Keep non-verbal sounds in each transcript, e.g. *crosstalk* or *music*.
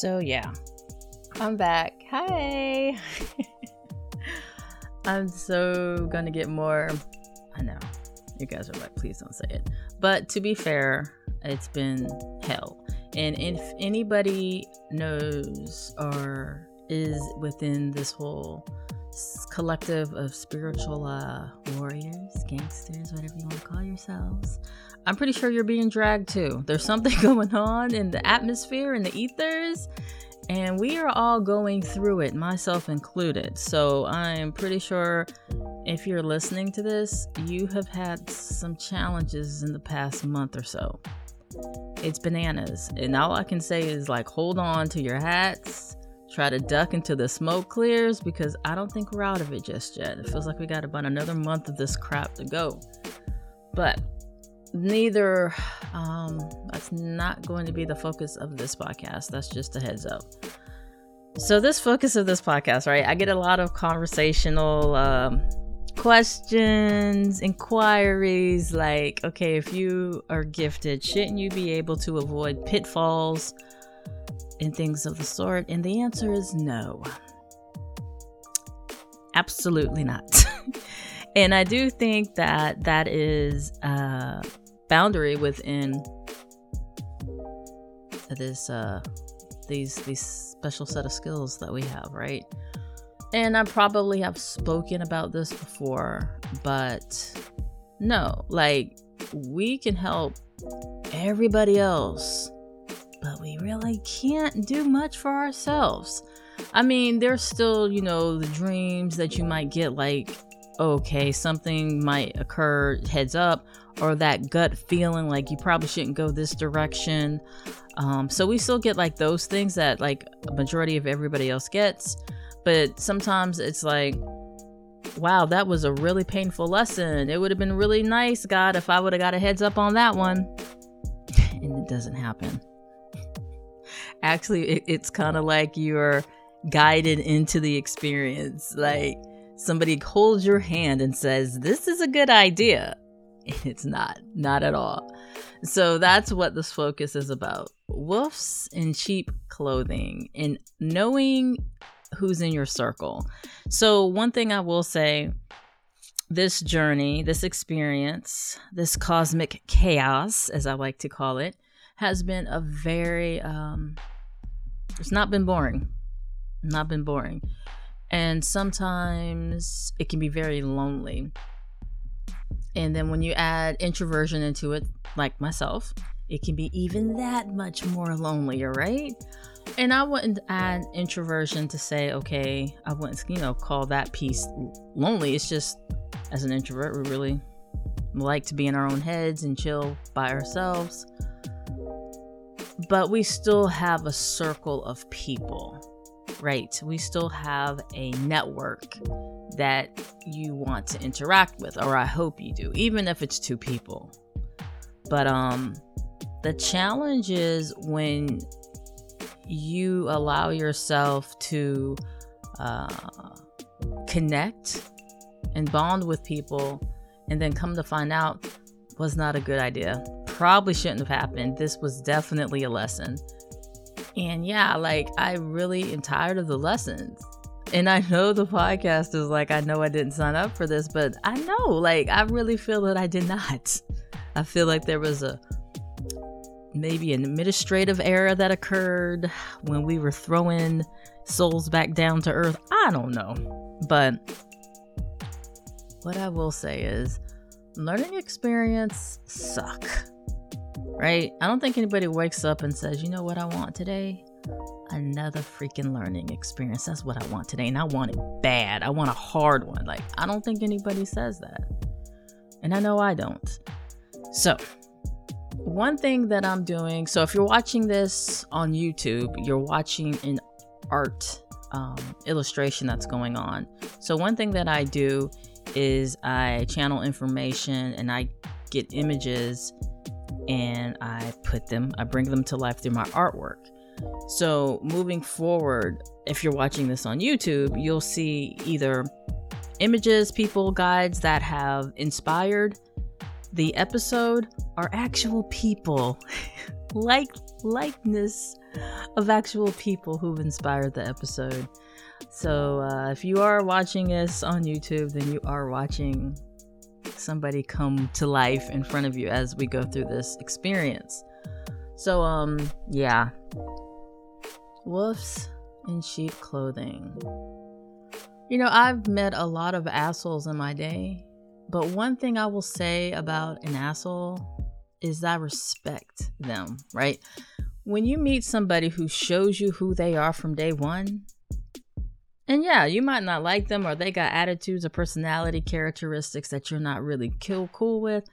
So, yeah, I'm back. Hi. *laughs* I'm so gonna get more. I know. You guys are like, please don't say it. But to be fair, it's been hell. And if anybody knows or is within this whole collective of spiritual uh, warriors, gangsters, whatever you want to call yourselves, I'm pretty sure you're being dragged too. There's something *laughs* going on in the atmosphere, in the ethers, and we are all going through it, myself included. So I'm pretty sure if you're listening to this, you have had some challenges in the past month or so. It's bananas. And all I can say is like hold on to your hats. Try to duck until the smoke clears because I don't think we're out of it just yet. It feels like we got about another month of this crap to go. But neither um that's not going to be the focus of this podcast that's just a heads up so this focus of this podcast right i get a lot of conversational um questions inquiries like okay if you are gifted shouldn't you be able to avoid pitfalls and things of the sort? And the answer is no. Absolutely not. *laughs* And I do think that that is a boundary within this uh, these these special set of skills that we have, right? And I probably have spoken about this before, but no, like we can help everybody else, we really can't do much for ourselves. I mean, there's still, you know, the dreams that you might get like okay, something might occur heads up, or that gut feeling like you probably shouldn't go this direction. Um, so we still get like those things that like a majority of everybody else gets, but sometimes it's like, wow, that was a really painful lesson. It would have been really nice, God, if I would have got a heads up on that one. *laughs* and it doesn't happen. Actually, it, it's kind of like you're guided into the experience. Like, somebody holds your hand and says, This is a good idea. It's not, not at all. So that's what this focus is about wolves in cheap clothing and knowing who's in your circle. So, one thing I will say this journey, this experience, this cosmic chaos, as I like to call it, has been a very, um, it's not been boring. Not been boring. And sometimes it can be very lonely. And then when you add introversion into it, like myself, it can be even that much more lonelier, right? And I wouldn't add introversion to say, okay, I wouldn't, you know, call that piece lonely. It's just as an introvert, we really like to be in our own heads and chill by ourselves. But we still have a circle of people right? We still have a network that you want to interact with, or I hope you do, even if it's two people. But um, the challenge is when you allow yourself to uh, connect and bond with people, and then come to find out was not a good idea. Probably shouldn't have happened. This was definitely a lesson. And yeah, like I really am tired of the lessons. And I know the podcast is like, I know I didn't sign up for this, but I know, like, I really feel that I did not. *laughs* I feel like there was a maybe an administrative error that occurred when we were throwing souls back down to earth. I don't know. But what I will say is learning experience suck right? I don't think anybody wakes up and says, you know what I want today? Another freaking learning experience. That's what I want today. And I want it bad. I want a hard one. Like, I don't think anybody says that. And I know I don't. So, one thing that I'm doing so, if you're watching this on YouTube, you're watching an art um, illustration that's going on. So, one thing that I do is I channel information and I get images and I put them, I bring them to life through my artwork. So, moving forward, if you're watching this on YouTube, you'll see either images, people, guides that have inspired the episode, are actual people *laughs* like likeness of actual people who've inspired the episode. So uh, if you are watching this on YouTube, then you are watching somebody come to life in front of you as we go through this experience. So um yeah. Wolves in sheep clothing. You know, I've met a lot of assholes in my day, but one thing I will say about an asshole is I respect them, right? When you meet somebody who shows you who they are from day one, and yeah, you might not like them or they got attitudes or personality characteristics that you're not really kill cool with,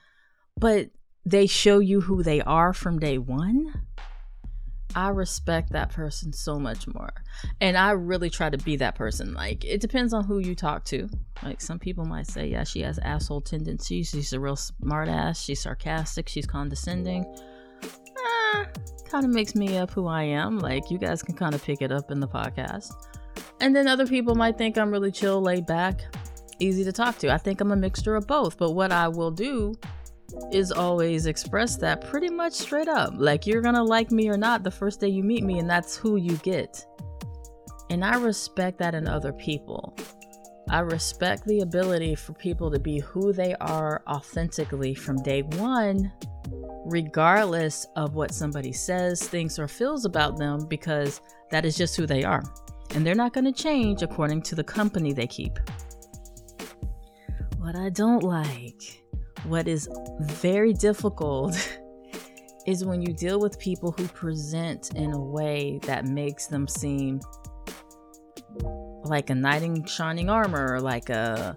but they show you who they are from day one. I respect that person so much more. And I really try to be that person. Like, it depends on who you talk to. Like, some people might say, yeah, she has asshole tendencies. She's a real smart ass. She's sarcastic. She's condescending. Eh, kind of makes me up who I am. Like, you guys can kind of pick it up in the podcast. And then other people might think I'm really chill, laid back, easy to talk to. I think I'm a mixture of both. But what I will do is always express that pretty much straight up. Like you're gonna like me or not the first day you meet me, and that's who you get. And I respect that in other people. I respect the ability for people to be who they are authentically from day one, regardless of what somebody says, thinks, or feels about them, because that is just who they are and they're not going to change according to the company they keep. What I don't like, what is very difficult, *laughs* is when you deal with people who present in a way that makes them seem like a knight in shining armor, or like a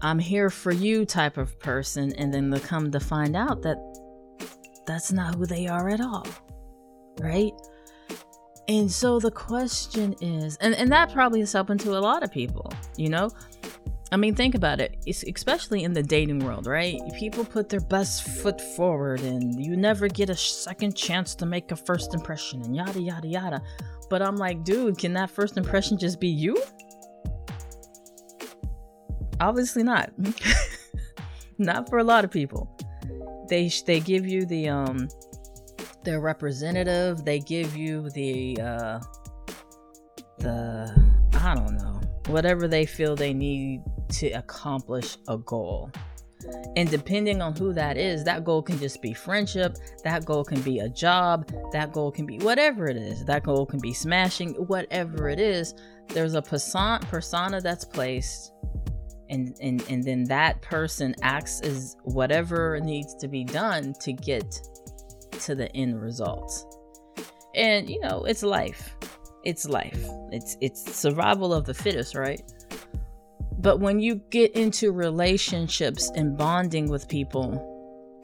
I'm here for you type of person, and then they come to find out that that's not who they are at all, right? And so the question is, and, and that probably is helping to a lot of people, you know? I mean, think about it, it's especially in the dating world, right? People put their best foot forward and you never get a second chance to make a first impression and yada, yada, yada. But I'm like, dude, can that first impression just be you? Obviously not. *laughs* not for a lot of people. They they give you the um their representative. They give you the uh, the I don't know whatever they feel they need to accomplish a goal. And depending on who that is, that goal can just be friendship, that goal can be a job, that goal can be whatever it is. That goal can be smashing, whatever it is. There's a persona, persona that's placed, and, and, and then that person acts as whatever needs to be done to get to the end result. And you know, it's life. It's life. It's it's survival of the fittest, right? But when you get into relationships and bonding with people,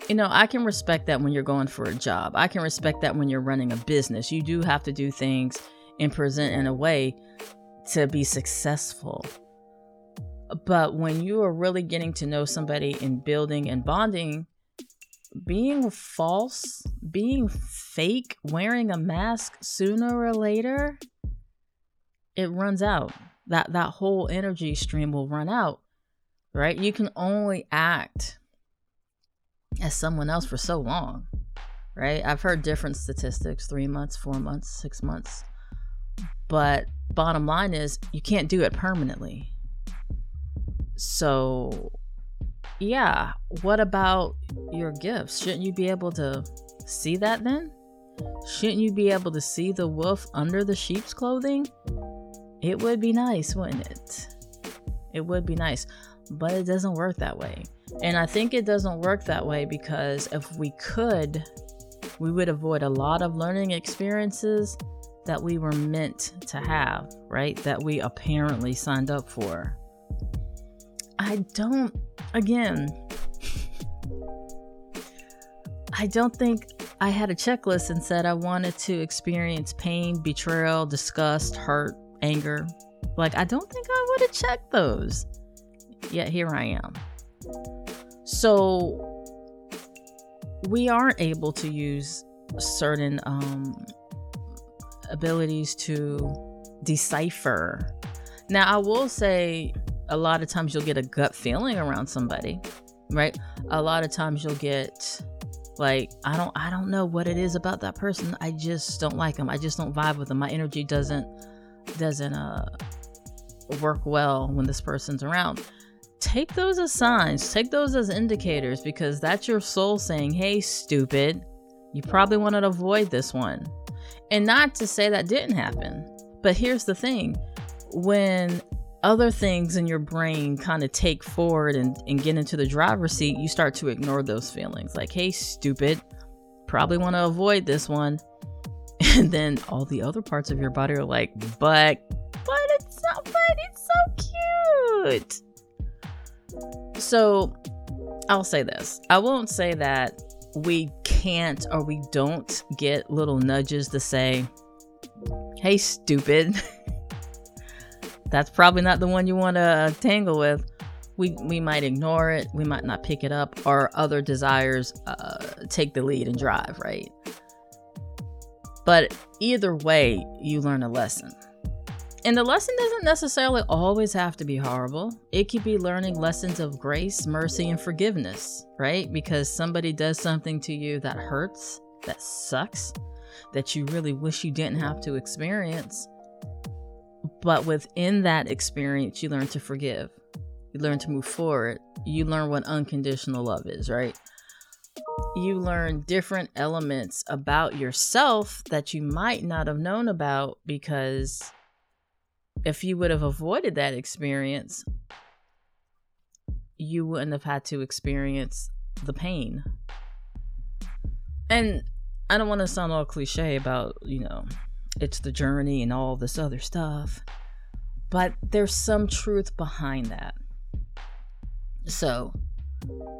you know, I can respect that when you're going for a job. I can respect that when you're running a business. You do have to do things and present in a way to be successful. But when you are really getting to know somebody and building and bonding, being false, being fake, wearing a mask sooner or later, it runs out. That that whole energy stream will run out. Right? You can only act as someone else for so long. Right? I've heard different statistics, 3 months, 4 months, 6 months. But bottom line is you can't do it permanently. So yeah, what about your gifts? Shouldn't you be able to see that then? Shouldn't you be able to see the wolf under the sheep's clothing? It would be nice, wouldn't it? It would be nice, but it doesn't work that way. And I think it doesn't work that way because if we could, we would avoid a lot of learning experiences that we were meant to have, right? That we apparently signed up for. I don't, again, I don't think I had a checklist and said I wanted to experience pain, betrayal, disgust, hurt, anger. Like, I don't think I would have checked those. Yet here I am. So, we aren't able to use certain um, abilities to decipher. Now, I will say a lot of times you'll get a gut feeling around somebody, right? A lot of times you'll get Like I don't I don't know what it is about that person. I just don't like them. I just don't vibe with them. My energy doesn't doesn't uh work well when this person's around. Take those as signs. Take those as indicators because that's your soul saying, "Hey, stupid, you probably want to avoid this one." And not to say that didn't happen. But here's the thing. When other things in your brain kind of take forward and, and get into the driver's seat, you start to ignore those feelings. Like, hey, stupid, probably want to avoid this one. *laughs* And then all the other parts of your body are like, but, but it's so, but it's so cute. So I'll say this I won't say that we can't or we don't get little nudges to say, hey, stupid. *laughs* that's probably not the one you want to tangle with. We, we might ignore it, we might not pick it up, or other desires uh, take the lead and drive, right? But either way, you learn a lesson. And the lesson doesn't necessarily always have to be horrible. It could be learning lessons of grace, mercy, and forgiveness, right? Because somebody does something to you that hurts, that sucks, that you really wish you didn't have to experience. But within that experience, you learn to forgive. You learn to move forward. You learn what unconditional love is, right? You learn different elements about yourself that you might not have known about because if you would have avoided that experience, you wouldn't have had to experience the pain. And I don't want to sound all cliche about, you know, it's the journey and all this other stuff. But there's some truth behind that. So,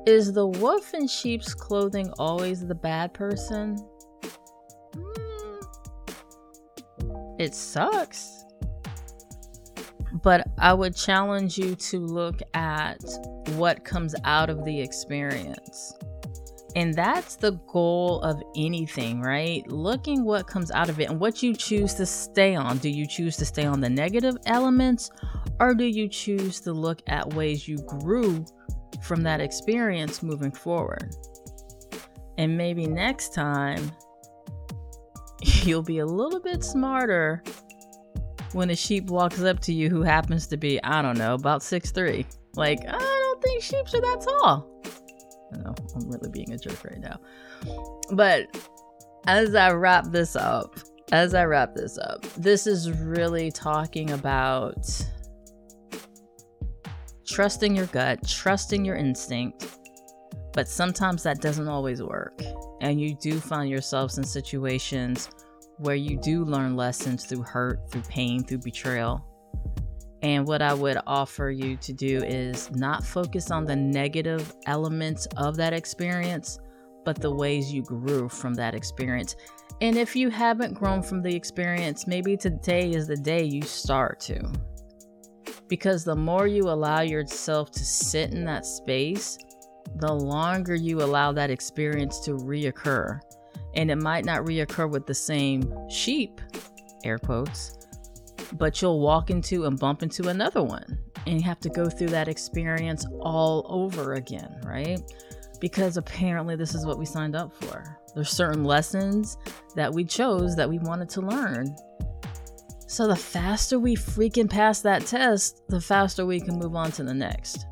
is the wolf in sheep's clothing always the bad person? Mm, it sucks. But I would challenge you to look at what comes out of the experience. And that's the goal of anything, right? Looking what comes out of it and what you choose to stay on. Do you choose to stay on the negative elements or do you choose to look at ways you grew from that experience moving forward? And maybe next time *laughs* you'll be a little bit smarter when a sheep walks up to you who happens to be, I don't know, about six three. Like, I don't think sheep are that tall. I know I'm really being a jerk right now. But as I wrap this up, as I wrap this up, this is really talking about trusting your gut, trusting your instinct. But sometimes that doesn't always work. And you do find yourselves in situations where you do learn lessons through hurt, through pain, through betrayal. And what I would offer you to do is not focus on the negative elements of that experience, but the ways you grew from that experience. And if you haven't grown from the experience, maybe today is the day you start to. Because the more you allow yourself to sit in that space, the longer you allow that experience to reoccur. And it might not reoccur with the same sheep, air quotes, but you'll walk into and bump into another one and you have to go through that experience all over again, right? Because apparently this is what we signed up for. There's certain lessons that we chose that we wanted to learn. So the faster we freaking pass that test, the faster we can move on to the next.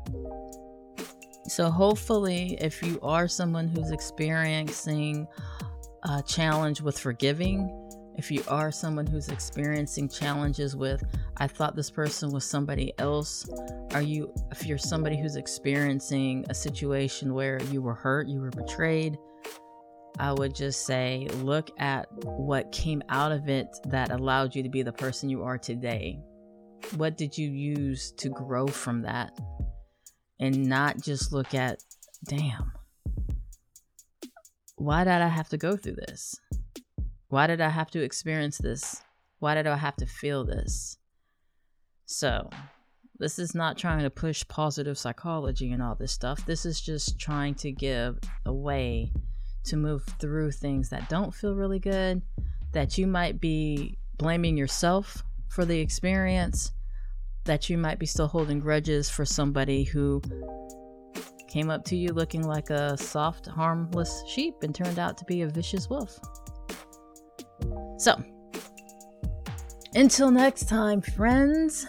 So hopefully, if you are someone who's experiencing a challenge with forgiving, if you are someone who's experiencing challenges with i thought this person was somebody else are you if you're somebody who's experiencing a situation where you were hurt you were betrayed i would just say look at what came out of it that allowed you to be the person you are today. What did you use to grow from that? And not just look at damn why did i have to go through this why did I have to experience this? Why did I have to feel this? So, this is not trying to push positive psychology and all this stuff. This is just trying to give a way to move through things that don't feel really good, that you might be blaming yourself for the experience, that you might be still holding grudges for somebody who came up to you looking like a soft, harmless sheep and turned out to be a vicious wolf. So, until next time, friends,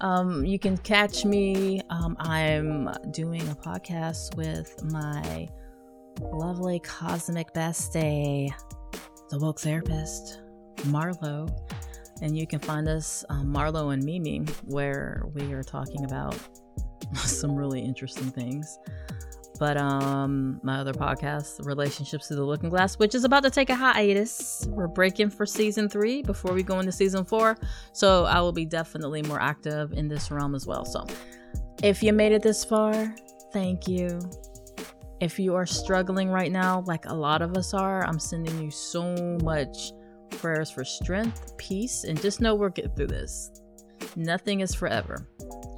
um, you can catch me. Um, I'm doing a podcast with my lovely cosmic bestie, the woke therapist, Marlo. And you can find us, um, Marlo and Mimi, where we are talking about *laughs* some really interesting things. But um, my other podcast, Relationships Through the Looking Glass, which is about to take a hiatus. We're breaking for season three before we go into season four. So I will be definitely more active in this realm as well. So if you made it this far, thank you. If you are struggling right now, like a lot of us are, I'm sending you so much prayers for strength, peace, and just know we're getting through this. Nothing is forever.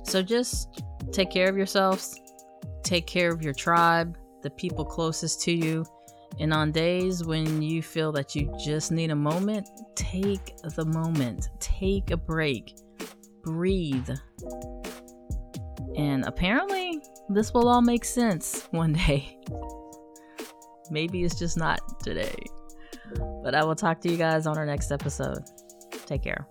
So just take care of yourselves, take care of your tribe, the people closest to you. And on days when you feel that you just need a moment, take the moment, take a break, breathe. And apparently, this will all make sense *laughs* one day. Maybe it's just not today. But I will talk to you guys on our next episode. Take care.